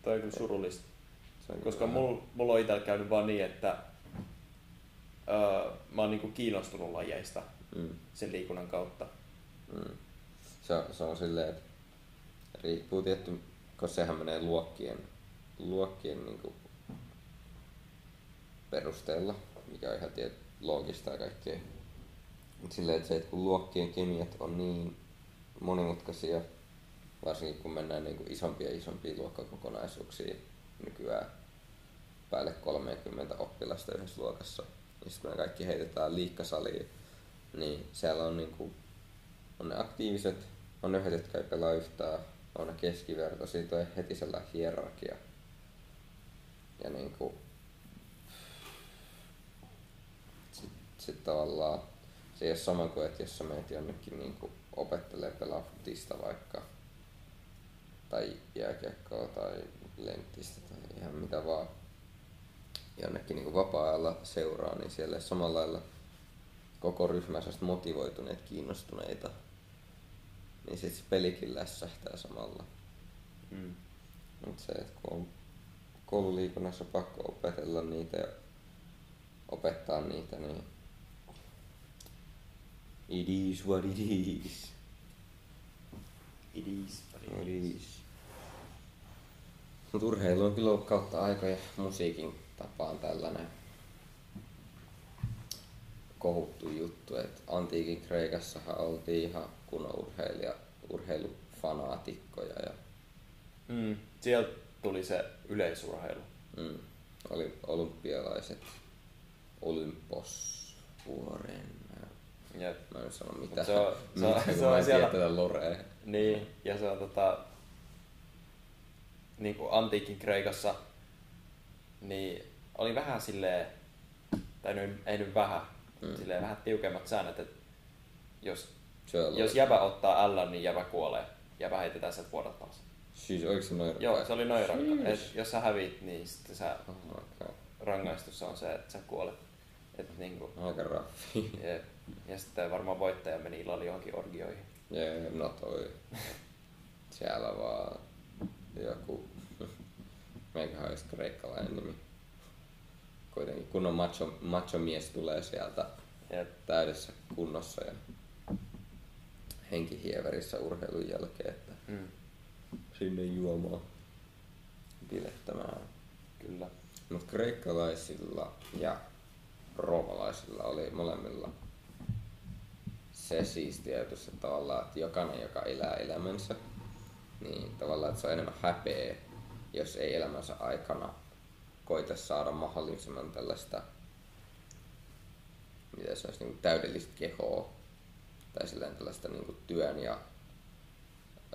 Toi on kyllä surullista. Koska mulla mul on itsellä käynyt vaan niin, että öö, mä oon niinku kiinnostunut lajeista Mm. sen liikunnan kautta. Mm. Se, on- se on silleen, että riippuu tietty, koska sehän menee luokkien, luokkien niinku perusteella, mikä on ihan tiet, loogista ja kaikkea. Mutta silleen, että se, että kun luokkien kemiat on niin monimutkaisia, varsinkin kun mennään niinku isompia ja isompia luokkakokonaisuuksia nykyään päälle 30 oppilasta yhdessä luokassa, niin sitten ne kaikki heitetään liikkasaliin, niin siellä on niinku on ne aktiiviset, on ne yhdet, jotka ei pelaa yhtään, on ne keskiverto, siitä on heti sellainen hierarkia. Ja niinku, sit, sit tavallaan se ei ole sama kuin, että jos sä menet jonnekin niinku opettelee pelaa futista vaikka, tai jääkiekkoa tai lenttistä tai ihan mitä vaan, jonnekin niinku vapaa-ajalla seuraa, niin siellä samalla lailla koko ryhmä sellaista motivoituneet, kiinnostuneita, niin sitten se pelikin lässähtää samalla. Mm. Mutta se, että kun on koululiikunnassa pakko opetella niitä ja opettaa niitä, niin it is what it is. It is. It is. Mut urheilu on kyllä ollut kautta aikoja musiikin tapaan tällainen kohuttu juttu, että antiikin Kreikassahan oltiin ihan kunnon urheilija, urheilufanaatikkoja ja Mm. Sieltä tuli se yleisurheilu. mm, oli olympialaiset Olympos vuoren. Mä, Ja, mä en sano mitä. Se on- se on- se on siellä- tätä lorea. niin, ja se on tota, niin kuin antiikin Kreikassa, niin oli vähän silleen, tai nyt, ei nyt vähän, Mm. silleen vähän tiukemmat säännöt, että jos, jos jäbä ottaa L, niin jäbä kuolee. Jäbä heitetään sieltä vuodat taas. Siis oliko se noin Joo, se oli. Siis. Et jos sä hävit, niin sitten sä, Oh god. rangaistus on se, että sä kuolet. Et niinku, Aika raffi. ja, ja sitten varmaan voittaja meni illalla johonkin orgioihin. Jee, no toi. Siellä vaan joku, meikähän olisi kreikkalainen nimi. Kuitenkin kunnon macho, macho mies tulee sieltä Ja, täydessä kunnossa ja henkihieverissä urheilun jälkeen, että mm, sinne juomaan bilettämään. kyllä. Mutta kreikkalaisilla ja roomalaisilla oli molemmilla se siistiä että tavallaan, että jokainen, joka elää elämänsä, niin tavallaan, että se on enemmän häpeä, jos ei elämänsä aikana koita saada mahdollisimman tällaista, miten se olisi, niin täydellistä kehoa, tai silleen tällaista niin kuin työn ja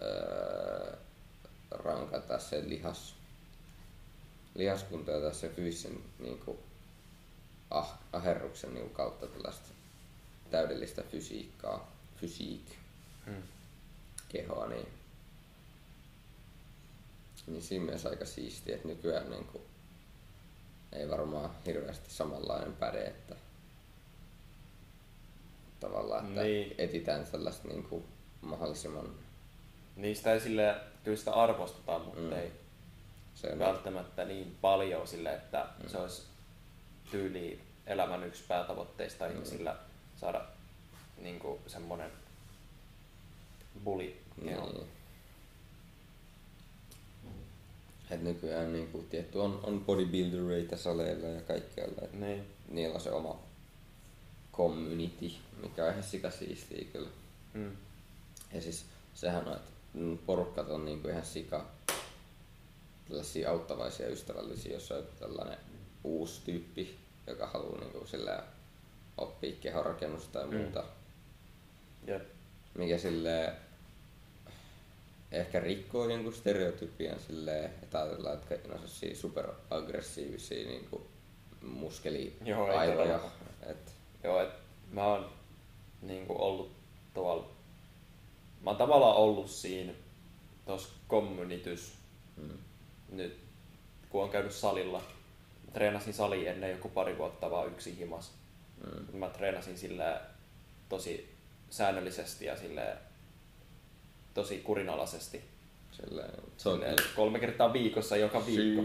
öö, rankata se lihas, lihaskunta ja tässä fyysisen niin kuin, ah, aherruksen niin kuin, kautta tällaista täydellistä fysiikkaa, fysiik, Mm. kehoa, niin, niin siinä mielessä aika siistiä, että nykyään niin kuin, ei varmaan hirveästi samanlainen päde, että tavallaan, että Niin. etitään sellaista niin kuin, mahdollisimman Niistä ei sille kyllä sitä arvostetaan, mutta Mm. mm. ei se on välttämättä niin paljon sille, että Mm. se olisi tyyli elämän yksi päätavoitteista Mm. ihmisillä saada niin kuin semmoinen buli. Niin. Et nykyään niin kuin, tietty on, on bodybuildereita saleilla ja kaikkialla. Et Niin. niillä on se oma community, mikä on ihan sikasiistiä kyllä. Mm. Ja siis sehän on, että mm, porukkat on niinku ihan sika tällaisia auttavaisia ystävällisiä, jos on tällainen uusi tyyppi, joka haluaa niinku sillä oppia kehonrakennusta tai Mm. muuta. Jep. mikä sille ehkä rikkoo jonkun stereotypian silleen, että ajatellaan, että kaikki on sellaisia superaggressiivisia niin kuin muskeli Joo, ei aivoja. todellakaan. Et, Joo, et mä oon niinku ollut tuolla, mä oon tavallaan ollut siinä tuossa communitys mm, nyt, kun on käynyt salilla. Mä treenasin sali ennen joku pari vuotta vaan yksi himas. mm, Mä treenasin sillä tosi säännöllisesti ja sille tosi kurinalaisesti. silleen, se on Silleen kolme kertaa viikossa joka viikko.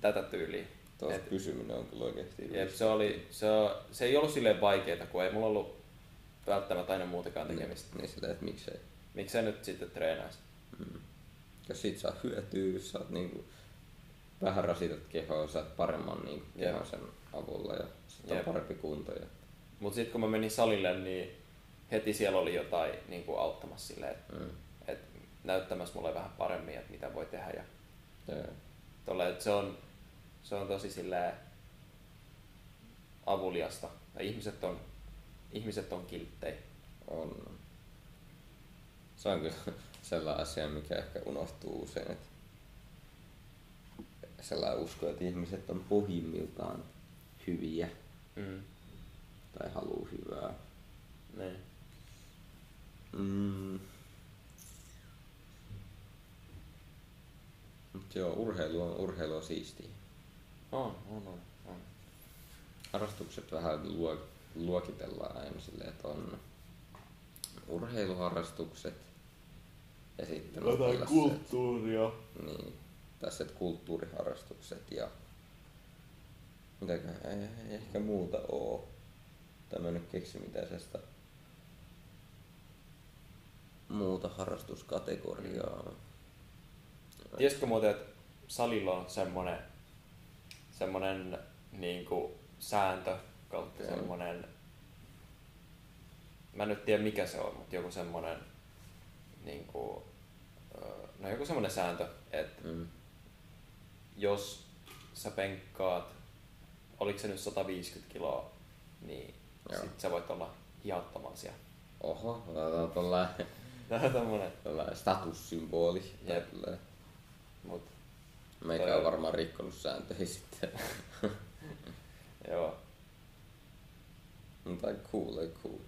Tätä tyyliä. Tuossa Et- pysyminen on kyllä oikeesti Jep, se, oli, se, se ei ollut silleen vaikeeta, kun ei mulla ollut välttämättä aina muutakaan tekemistä. Niin, niin silleen, että miksei. Miksei nyt sitten treenaisi? Mm. Jos siitä saa hyötyä, jos saat niinku vähän rasitat kehoa, saat paremman Jep. kehon sen avulla ja sit on parempi kunto. Ja, Mutta sitten kun mä menin salille, niin heti siellä oli jotain niin kuin auttamassa silleen, että mm, et näyttämässä mulle vähän paremmin, että mitä voi tehdä. Ja ja, tolle, että se, on, se on tosi silleen avuliasta. Ja ihmiset on, ihmiset on kilttejä. on. Se on kyllä sellainen asia, mikä ehkä unohtuu usein, että sellainen usko, että ihmiset on pohjimmiltaan hyviä Mm. tai haluaa hyvää. Niin. Mm. Mut joo, urheilu on, urheilu on siistiä. On, on, on. on. Harrastukset vähän luo, luokitellaan aina silleen, että on urheiluharrastukset ja sitten on Jotain tällaiset- kulttuuria. Niin, tällaiset kulttuuriharrastukset ja mitäköhän ei, ei ehkä muuta oo. Tai mä en nyt keksi mitään sellaista muuta harrastuskategoriaa. Tiesitkö muuten, että salilla on semmonen, semmonen niinku sääntö kautta Joo. semmonen, mä en nyt tiedä mikä se on, mutta joku semmonen niinku, ö, no joku semmonen sääntö, että Mm. jos sä penkkaat, oliko se nyt 150 kiloa, niin Joo. sit sä voit olla hiattoman siellä. Oho, otetaan tollainen, Tää on tämmönen, tollainen statussymboli. Jep. mut Meikä Toi on on- varmaan rikkonut sääntöjä sitten. joo, Mutta cool, ei cool.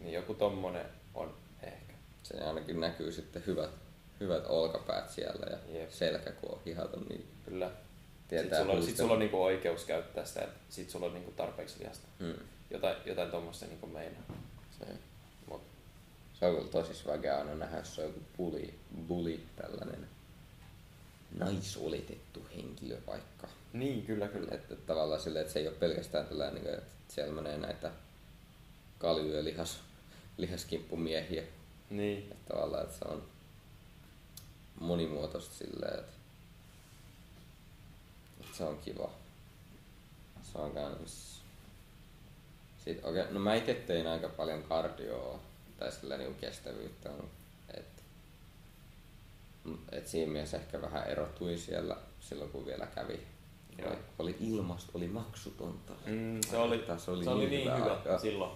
niin joku tommonen on ehkä. Se ainakin näkyy sitten hyvät, hyvät olkapäät siellä ja Jep. selkä kun on hihaton, niin Kyllä. tietää sitten sulla, sit huistella. sulla on niinku oikeus käyttää sitä, että sit sulla on niinku tarpeeksi lihasta. Hmm. Jotain, jotain tuommoista niinku meinaa. Se, se on kyllä tosi svägeä aina nähdä, jos on joku bully, bully tällainen naisoletettu henkilö vaikka. niin, kyllä, kyllä. Että tavallaan silleen, että se ei ole pelkästään tällainen, niin että siellä menee näitä kaljuja lihas, lihaskinppumiehiä. Niin, Että tavallaan, että se on monimuotoista silleen, että, että se on kiva. Se on kans... Sitten, okei, no mä itse tein aika paljon kardioa tai sillä niinku kestävyyttä. Et, et siinä mielessä ehkä vähän erotuin siellä silloin kun vielä kävi. Joo. Oli, oli ilmasto, oli maksutonta. mm, se oli, Että se oli niin hyvä aikaa. silloin.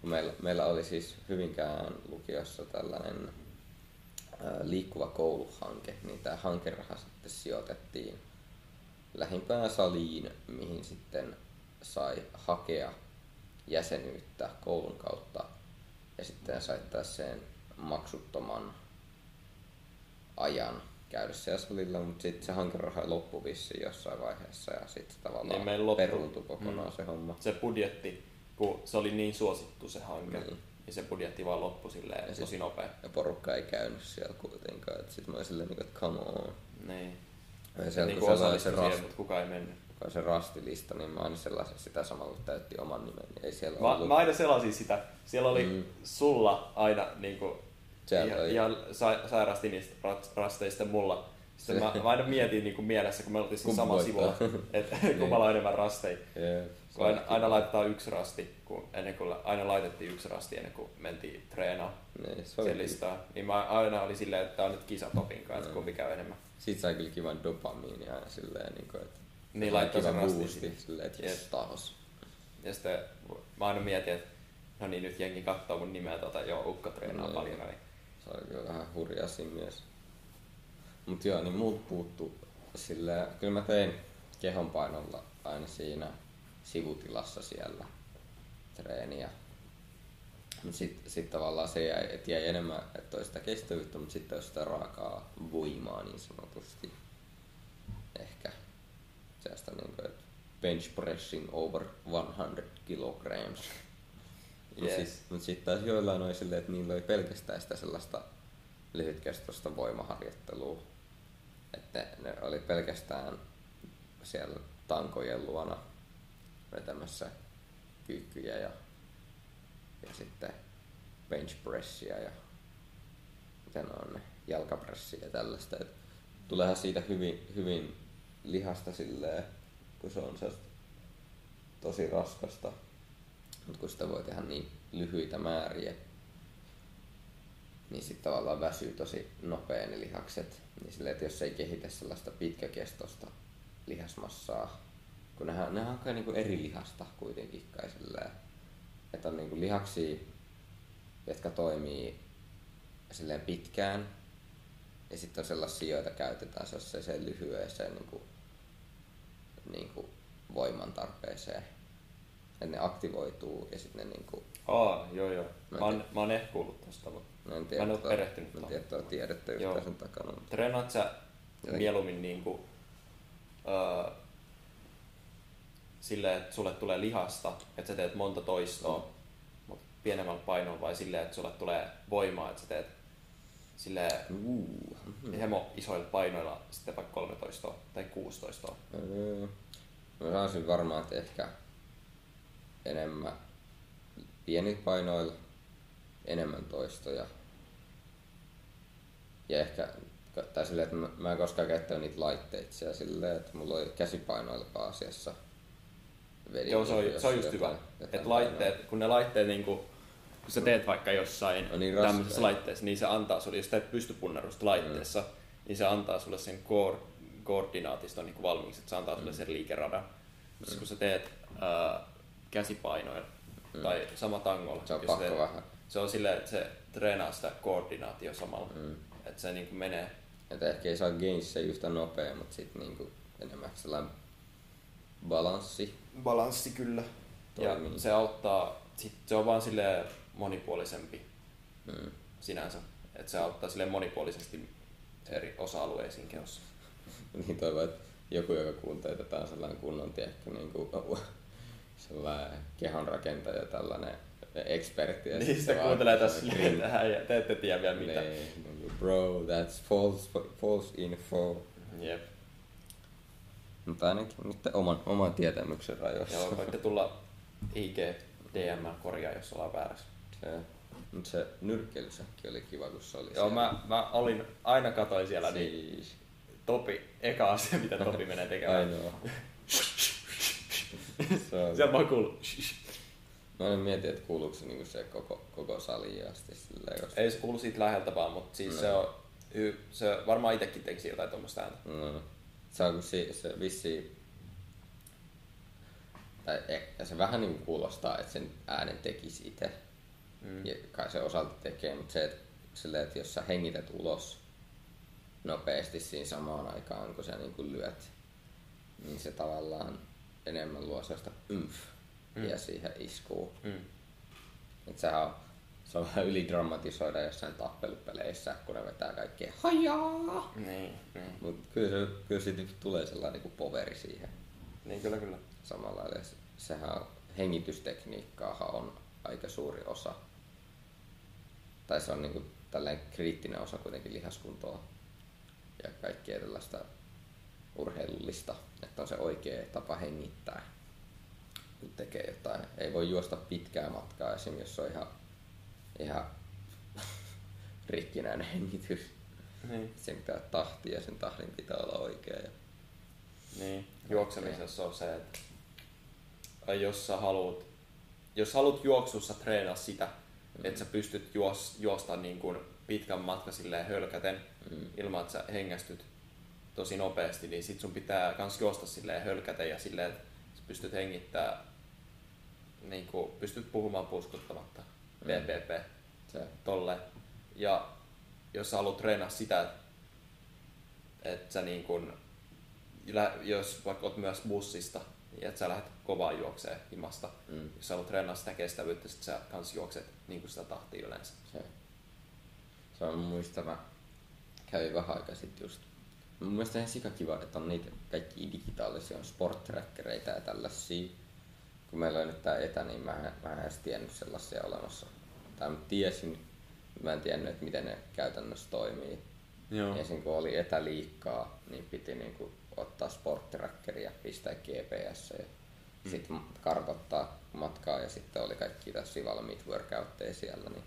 Kun meillä, meillä oli siis Hyvinkään lukiossa tällainen liikkuva kouluhanke, niin tämä hankeraha sitten sijoitettiin lähimpään saliin, mihin sitten sai hakea jäsenyyttä koulun kautta ja sitten sai sen maksuttoman ajan käydä siellä salilla, mutta sitten se hankeraha loppui vissiin jossain vaiheessa ja sitten tavallaan Niin peruuntui kokonaan Mm. se homma. Se budjetti, kun se oli niin suosittu se hanke, Niin. niin se budjetti vaan loppui silleen Ja tosi nopea. Ja porukka ei käynyt siellä kuitenkaan. Et sit mä olin silleen, niinku, että come on. Niin. Ja Se siellä, niinku kun siellä oli se, siihen, rast, mutta kukaan ei mennyt. Kun se rastilista, niin mä aina sellaisen sitä samalla täytti oman nimen. Niin ei siellä Mä, ollut. mä aina selasin sitä. Siellä oli Mm. sulla aina niinku, Siellä ihan, oli- ihan sa, sairaasti niistä rasteista mulla. Sitten mä, mä aina mietin niinku mielessä, kun me oltiin siinä samalla sivulla, että kummalla on enemmän rasteja. Se Kun aina, aina laitetaan yksi rasti, kun ennen kuin aina laitettiin yksi rasti ennen kuin mentiin treenaamaan Niin, se listaa. Niin mä aina oli silleen, että tää on nyt kisa Topin kanssa, että Mm. kumpi käy enemmän. Siitä sai kyllä kivan dopamiinia aina silleen, niin kuin, että Niin laittaa sen rastin silleen, että jes, taas. Ja sitten mä aina mietin, että no niin, nyt jengi katsoo mun nimeä, tota, joo, ukko treenaa No, paljon. Niin. Se oli kyllä vähän hurja siinä myös. Mut joo, niin muut puuttu sillä, kyllä mä tein kehonpainolla aina siinä sivutilassa siellä treeniä. Mut sit, sit tavallaan se jäi, et jäi enemmän, että oli sitä kestävyyttä, mutta sitten olisi sitä raakaa voimaa niin sanotusti. Sellaista niinku, että bench pressing over 100 kilograms. Yes. sit, mut sit taas joillain oli silleen, että niillä oli pelkästään sitä sellaista lyhytkestoista voimaharjoittelua. Että ne, ne oli pelkästään siellä tankojen luona vetämässä kyykkyjä ja, ja sitten bench pressia ja mitä ne on ne, jalkapressiä ja tällaista. Et tuleehan siitä hyvin, hyvin lihasta silleen, kun se on sellaista tosi raskasta. Mutta kun sitä voi tehdä niin lyhyitä määriä, niin sitten tavallaan väsyy tosi nopea ne lihakset. Niin silleen, että jos ei kehitä sellaista pitkäkestoista lihasmassaa, kun nehän, nehän kai niinku eri lihasta kuitenkin kai silleen, että on niinku lihaksia, jotka toimii silleen pitkään, ja sitten on sellaisia, joita käytetään sellaiseen lyhyeseen niinku, niinku voiman tarpeeseen. Että ne aktivoituu ja sitten ne niinku, Aa, joo joo. Mä Mä oon, mä oon ehkä kuullut mutta Mä en Mä tiedä, en oo tota- perehtynyt Mä en tiedä tuota tiedettä Joo. yhtään sen takana. Mutta treenaat sä Jotenkin. mieluummin niinku, öö, silleen, että sulle tulee lihasta, että sä teet monta toistoa, Mm. mutta pienemmällä painolla vai silleen, että sulle tulee voimaa, että sä teet sille Uh. hemo isoilla painoilla sitten vaikka 13 tai 16. Öö, Mä sanoisin varmaan, että ehkä enemmän pienillä painoilla, enemmän toistoja. Ja ehkä, tai silleen, että mä, en koskaan käyttänyt niitä laitteita siellä silleen, että mulla oli käsipainoilla pääasiassa. Vedin Joo, se on, se on just hyvä. Että laitteet, kun ne laitteet niinku, kun sä teet vaikka jossain On niin tämmöisessä raskaita. laitteessa, niin se antaa sulle, jos teet pystypunnerusta laitteessa, Mm. niin se antaa sulle sen koor, koordinaatiston niin valmiiksi, että se antaa sulle sen liikeradan. Mutta kun sä teet ää, käsipainoilla tai sama tangolla, Mm. Se on jos pakko teet, vähän. se on silleen, että se treenaa sitä koordinaatio samalla. Mm. Että se niinku menee Että ehkä ei saa gainissa yhtä nopea, mutta sitten niinku enemmän sellainen balanssi. balanssi kyllä. Ja Toimii. se auttaa, sit se on vaan sille monipuolisempi Mm. sinänsä. Että se auttaa sille monipuolisesti eri osa-alueisiin kehossa. Niin toivon, että joku, joka kuuntelee tätä on sellainen kunnon, tiedätkö, niin kuin, sellainen kehonrakentaja, tällainen ekspertti. ja Niin vaan kuuntelee tässä silleen, hei, te ette tiedä vielä mitä. Niin, niin Bro, that's false, false info. Jep. Mutta ainakin nyt oman, oman tietämyksen rajoissa. Joo, voitte tulla IG DM korjaa, jos ollaan väärässä. Mutta se nyrkkeilysäkki oli kiva, kun se oli Joo, siellä. mä, mä olin, aina katoin siellä niin Siis, Topi, eka asia mitä Topi menee tekemään. ainoa. se on, Sieltä vaan kuuluu. Mä en mieti, että kuuluuko se, niinku se koko, koko saliin asti silleen, koska... Ei se kuulu siitä läheltä vaan, mutta siis No. se on, hy- se varmaan itsekin teki jotain tuommoista ääntä. No, se on kun si, se vissi... Tai e- se vähän niin kuulostaa, että sen äänen tekisi itse. Mm. Ja kai se osalta tekee, mutta se, että, silleen, että jos sä hengität ulos nopeasti siinä samaan aikaan, kun sä niin kuin lyöt, niin se tavallaan enemmän luo sellaista ymf Mm. ja siihen iskuu. Mm. Et sehän on, se on vähän ylidramatisoida jossain tappelupeleissä, kun ne vetää kaikkea hajaa. Niin, niin. Mutta kyllä, se, kyllä siitä tulee sellainen niin poveri siihen Niin kyllä kyllä. samalla lailla. Se- Sehän on, hengitystekniikkaahan on aika suuri osa. Tai se on niin kuin tällainen kriittinen osa kuitenkin lihaskuntoa ja kaikkea tällaista urheilullista, että on se oikea tapa hengittää, kun tekee jotain. Ei voi juosta pitkää matkaa esim. jos on ihan, ihan rikkinäinen hengitys. Niin. Sen pitää tahti ja sen tahdin pitää olla oikea. Ja... Niin, juoksemisessa on se, että jos sä haluat, jos haluat juoksussa treenaa sitä, mm. että sä pystyt juos, juosta niin kuin pitkän matka silleen hölkäten, Mm. ilman että sä hengästyt tosi nopeasti, niin sit sun pitää kans juosta silleen hölkäten ja silleen, että sä pystyt hengittää, niin kuin, pystyt puhumaan puskuttamatta, Mm. VPP, Se, tolle. Ja jos sä haluat treenaa sitä, että sä niin kun, lä- jos vaikka oot myös bussista, niin että sä lähdet kovaa juokseen himasta. mm. Jos sä haluat treenaa sitä kestävyyttä, sit sä kans juokset niin kuin sitä tahtia yleensä. se, se on muista, mä kävin vähän aikaa sitten just. Mun mielestä ihan sikakiva, että on niitä kaikki digitaalisia on sporttrackereita ja tällaisia. Kun meillä on nyt tää etä, niin mä, en- mä en edes tiennyt sellaisia olemassa. Tai mä tiesin, mä en tiennyt, että miten ne käytännössä toimii. Joo. Esim. kun oli etäliikkaa, niin piti niinku ottaa sporttrackeria, pistää GPS ja Mm. sitten kartoittaa matkaa ja sitten oli kaikki tässä valmiit workoutteja siellä, niin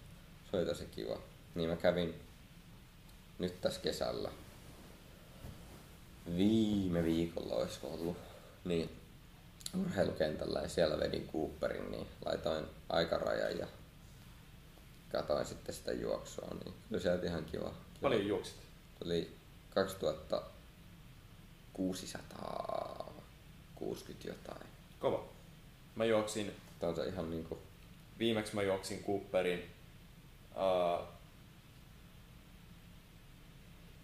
se oli tosi kiva. Niin mä kävin nyt tässä kesällä viime viikolla olisiko ollut, niin urheilukentällä ja siellä vedin Cooperin, niin laitoin aikarajan ja katoin sitten sitä juoksua, niin kyllä sieltä ihan kiva. kiva. Paljon juoksit? Tuli 2660 jotain. Kova. Mä juoksin, Tämä on ihan niinku, viimeksi mä juoksin Cooperin uh,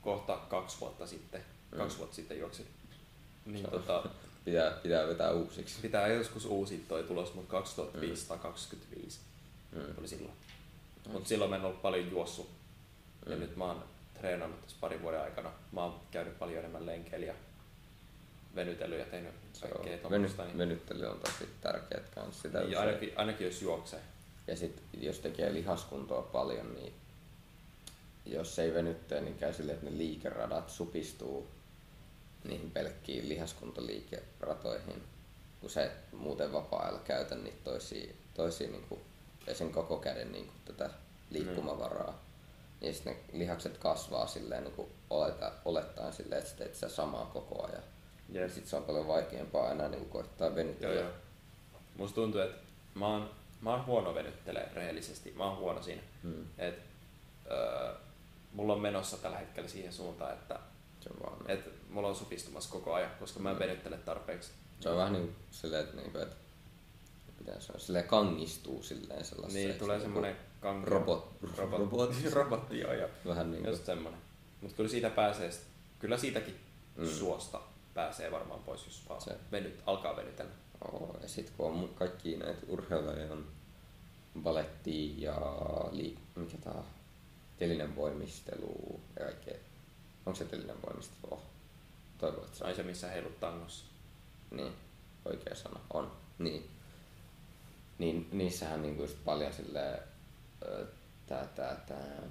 kohta kaksi vuotta sitten. Kaksi Mm. vuotta sitten juoksin. Niin Se on- tota, pitää, pitää vetää uusiksi. pitää joskus uusia toi tulos, mutta 2525 Mm. oli silloin. Mutta silloin mä en ollut paljon juossut. Ja Mm. nyt mä oon treenannut tässä parin vuoden aikana. Mä oon käynyt paljon enemmän lenkeillä ja venytellyt ja tehnyt Se kaikkea tuommoista. Niin, venyttely on tosi tärkeät kanssa. Sitä niin ainakin, ainakin jos juoksee. Ja sit jos tekee lihaskuntoa paljon, niin jos ei venyttää, niin käy silleen, että ne liikeradat supistuu niihin pelkkiin lihaskuntoliikeratoihin, kun sä et muuten vapaa-ajalla käytä niitä toisia, toisia niin kuin, ja sen koko käden niin kuin, tätä liikkumavaraa. Mm. Ja sitten ne lihakset kasvaa silleen, niin kuin oleta, olettaen silleen, että sä teet sitä samaa koko ajan. Ja sitten se on paljon vaikeampaa enää niin koittaa venyttää. Joo, joo. Musta tuntuu, että mä oon, mä oon huono venyttelee rehellisesti. Mä oon huono siinä. Mm. Et, öö, mulla on menossa tällä hetkellä siihen suuntaan, että se on vaan, et mulla on supistumassa koko ajan, koska mä en mm. venyttele tarpeeksi. Se on vähän niin kuin silleen, että, niin kuin, että mitä se on, silleen kangistuu silleen sellaisessa. Niin, tulee semmoinen kangi. Robot. Robot. Robotti. Robotti, joo, joo. Vähän niin kuin. Just semmoinen. Mutta kyllä siitä pääsee, kyllä siitäkin mm. suosta pääsee varmaan pois, jos vaan se. venyt, alkaa venytellä. Oh, ja sitten kun on kaikki näitä urheiluja on baletti ja liik- mikä tää telinen voimistelu ja kaikkea. Onko se telinen voimistelu? Oh. Toivon, että se on. Se, missä heilut tangossa. Niin, oikea sana. On. Niin. Niin, niissähän niinku just paljon silleen, tää, tää, tää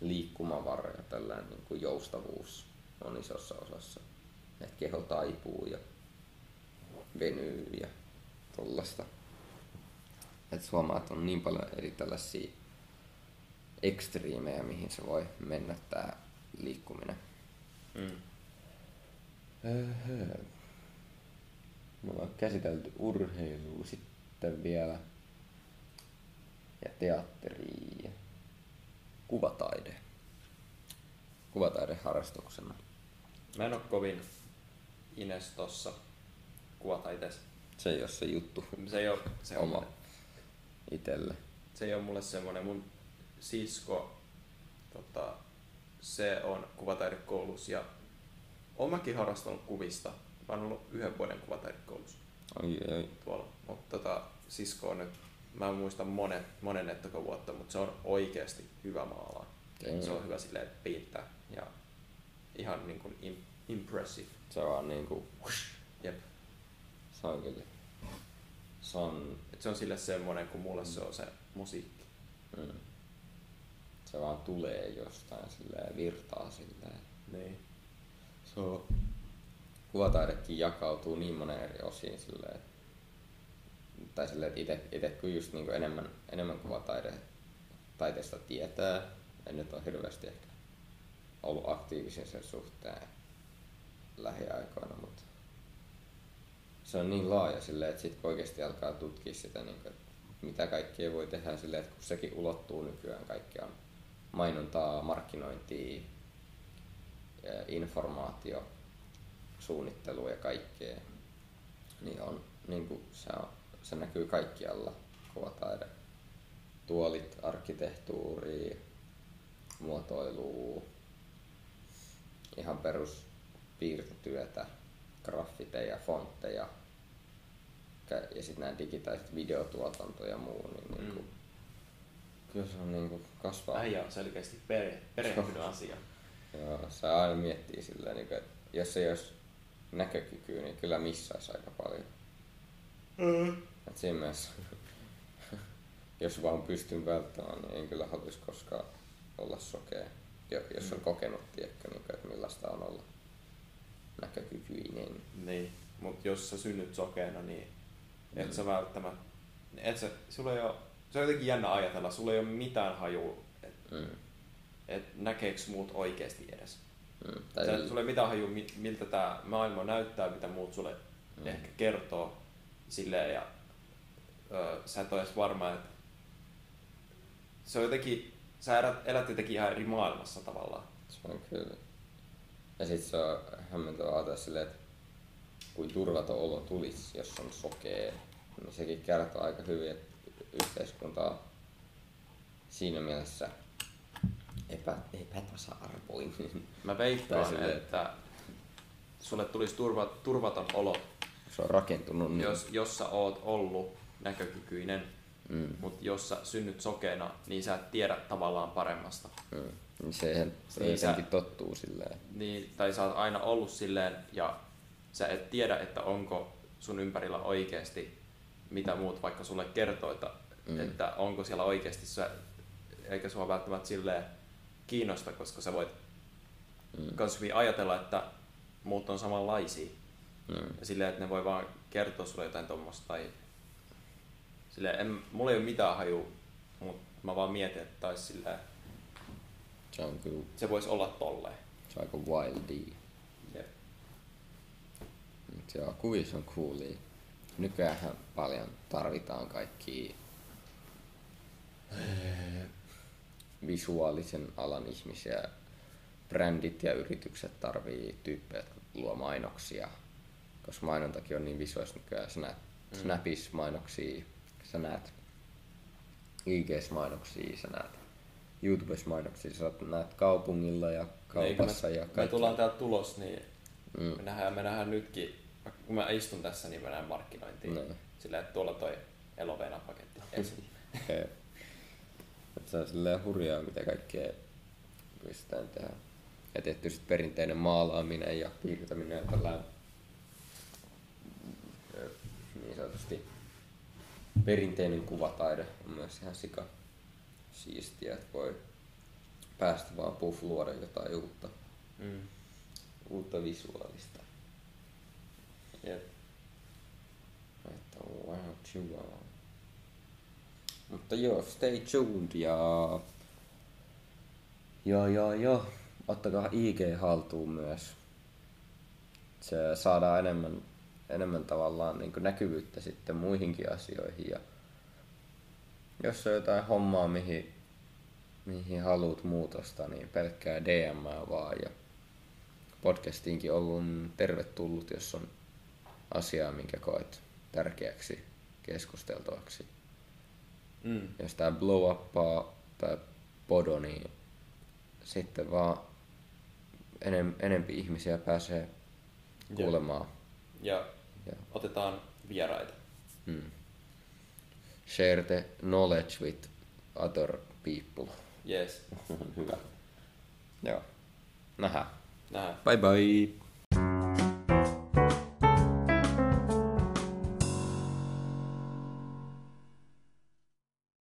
liikkumavara ja tällainen niinku joustavuus on isossa osassa. Että keho taipuu ja venyy ja tollasta. Että huomaa, että on niin paljon eri tällaisia ekstriimejä, mihin se voi mennä tää liikkuminen. Mm. Öhö. Me ollaan käsitelty urheilua sitten vielä. Ja teatteri ja kuvataide. Kuvataide harrastuksena. Mä en oo kovin ines tossa kuvataiteessa. Se ei ole se juttu. Se ei ole se oma itelle. Se ei ole mulle semmonen. Mun sisko, tota, se on kuvataidekoulussa ja oon mäkin harrastanut kuvista. Mä oon ollut yhden vuoden kuvataidekoulussa. Ai, ai. Tuolla. Mutta tota, sisko on nyt, mä en muista monen, monen vuotta, mutta se on oikeasti hyvä maalaa. Se on hyvä silleen piittää ja ihan niin kuin impressive. Se on niin kuin... Jep. Se on kyllä. Se on... Et se on sille semmoinen, kun mulle mm. se on se musiikki. Mm. Se vaan tulee jostain silleen, virtaa silleen. Niin. Se on... Kuvataidekin jakautuu niin monen eri osiin silleen, tai silleen, että ite, ite kun just niin enemmän, enemmän kuvataide taiteesta tietää, en nyt ole hirveästi ehkä ollut aktiivisen sen suhteen lähiaikoina, mutta se on niin laaja silleen, että sitten oikeasti alkaa tutkia sitä, niin kuin, mitä kaikkea voi tehdä silleen, että kun sekin ulottuu nykyään, kaikki on mainontaa, markkinointia, informaatio, suunnittelu ja kaikkea, niin on, niin kuin se, on, se näkyy kaikkialla, kuvataide. Tuolit, arkkitehtuuri, muotoilu, ihan perus piirtotyötä, graffiteja, fontteja ja sitten nämä digitaaliset videotuotanto ja muu, niin, niin kuin, mm. kyllä se on niin kuin kasvaa. Äijä on selkeästi pere, perehtynyt asia. Joo, se aina miettii silleen, niin kuin, että jos ei olisi näkökykyä, niin kyllä missaisi aika paljon. Mm. Et siinä mielessä, jos vaan pystyn välttämään, niin en kyllä haluaisi koskaan olla sokea. Jos on mm. kokenut, tiedätkö, niin kuin, että millaista on olla näkökykyinen. Niin, mutta jos sä synnyt sokeena, niin et mm. sä välttämättä, et sä, sulla ei ole, se on jotenkin jännä ajatella, sulla ei ole mitään hajua, että mm. et näkeekö muut oikeasti edes. Mm. Tai sä, sulla ei mitään hajua, miltä tämä maailma näyttää, mitä muut sulle mm. ehkä kertoo silleen ja ö, sä et ole edes varma, että se on jotenkin, sä elät, elät jotenkin ihan eri maailmassa tavallaan. Se on kyllä. Ja sit se on hämmentävää ajatella silleen, että kuin turvaton olo tulisi, jos on sokea, niin sekin kertoo aika hyvin, että yhteiskunta on siinä mielessä epä, epätasa-arvoinen. Mä veikkaan, silleen, että sulle tulisi turva, turvaton olo. Se on rakentunut niin. Jos, jos sä oot ollut näkökykyinen, mm. mutta jos sä synnyt sokeena, niin sä et tiedä tavallaan paremmasta. Mm. Niin se niin sä, tottuu silleen. Niin, tai sä oot aina ollut silleen ja sä et tiedä, että onko sun ympärillä oikeasti mitä muut vaikka sulle kertoo, että, mm. että onko siellä oikeasti se, eikä sua välttämättä silleen kiinnosta, koska sä voit mm. kans hyvin ajatella, että muut on samanlaisia. Mm. Ja silleen, että ne voi vaan kertoa sulle jotain tuommoista. Tai... Silleen, en, mulla ei ole mitään haju, mutta mä vaan mietin, että taisi silleen, Se on kyllä, se voisi olla tolleen. se on aika wildi. Jep. Mut Joo, kuvissa on coolia. Nykyään paljon tarvitaan kaikki visuaalisen alan ihmisiä. Brändit ja yritykset tarvii tyyppejä, jotka luo mainoksia. Koska mainontakin on niin visuaalista nykyään. Sä näet mm. Snapissa mainoksia, sä näet IGs mainoksia, sä näet YouTubessa mainoksia, sä näet kaupungilla ja kaupassa Niin, ja kun me, me kaikki. tullaan täältä tulos, niin Mm. me, nähdään, me nähdään nytkin, kun mä istun tässä, niin mä näen markkinointia. Niin. Silleen, että tuolla toi Elovena-paketti ensin. Se on silleen hurjaa, mitä kaikkea pystytään tehdä. Ja tehty sit perinteinen maalaaminen ja piirtäminen ja ö, niin sanotusti perinteinen kuvataide on myös ihan sika siistiä, että voi päästä vaan puff luoda jotain uutta, Mm. uutta visuaalista. Jep. Että wow, chihuahua. Mutta joo, stay tuned ja... Joo, joo, joo. Ottakaa IG haltuun myös. Se saadaan enemmän, enemmän tavallaan niin näkyvyyttä sitten muihinkin asioihin. Ja jos on jotain hommaa, mihin, mihin haluat muutosta, niin pelkkää DM vaan. Ja podcastiinkin ollut tervetullut, jos on asiaa, minkä koet tärkeäksi keskusteltavaksi. Mm. Jos tää blow uppaa tai podo, niin sitten vaan enem, enempi ihmisiä pääsee kuulemaan. Ja Ja, otetaan vieraita. mm. Share the knowledge with other people. Yes. Hyvä. Joo. Nähdään. Nähdään. Bye bye.